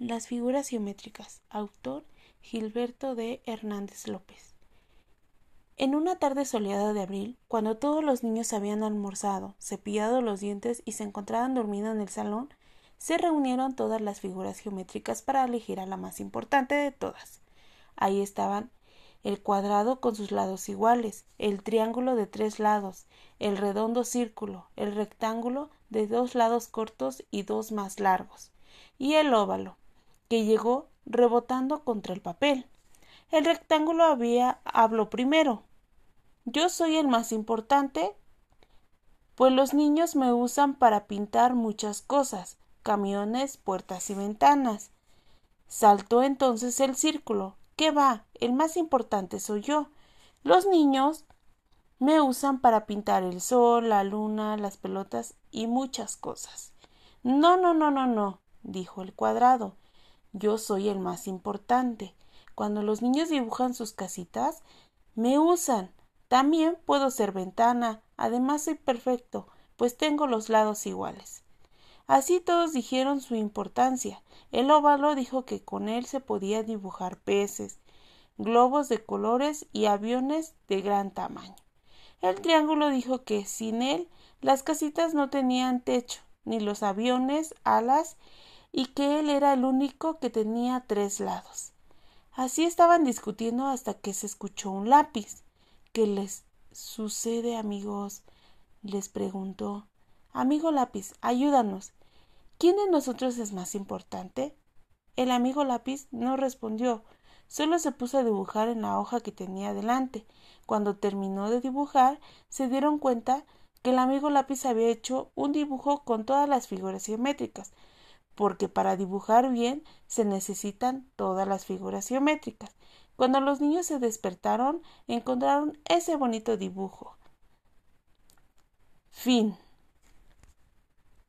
Las figuras geométricas. Autor Gilberto de Hernández López. En una tarde soleada de abril, cuando todos los niños habían almorzado, cepillado los dientes y se encontraban dormidos en el salón, se reunieron todas las figuras geométricas para elegir a la más importante de todas. Ahí estaban el cuadrado con sus lados iguales, el triángulo de tres lados, el redondo círculo, el rectángulo de dos lados cortos y dos más largos, y el óvalo, que llegó rebotando contra el papel. El rectángulo había habló primero. Yo soy el más importante, pues los niños me usan para pintar muchas cosas, camiones, puertas y ventanas. Saltó entonces el círculo, ¿Qué va? El más importante soy yo. Los niños me usan para pintar el sol, la luna, las pelotas y muchas cosas. No, no, no, no, no, dijo el cuadrado. Yo soy el más importante. Cuando los niños dibujan sus casitas, me usan. También puedo ser ventana. Además soy perfecto, pues tengo los lados iguales. Así todos dijeron su importancia. El óvalo dijo que con él se podía dibujar peces, globos de colores y aviones de gran tamaño. El triángulo dijo que sin él las casitas no tenían techo, ni los aviones alas, y que él era el único que tenía tres lados. Así estaban discutiendo hasta que se escuchó un lápiz. ¿Qué les sucede, amigos? les preguntó. Amigo lápiz, ayúdanos. ¿Quién de nosotros es más importante? El amigo lápiz no respondió, solo se puso a dibujar en la hoja que tenía delante. Cuando terminó de dibujar, se dieron cuenta que el amigo lápiz había hecho un dibujo con todas las figuras geométricas, porque para dibujar bien se necesitan todas las figuras geométricas. Cuando los niños se despertaron, encontraron ese bonito dibujo. Fin.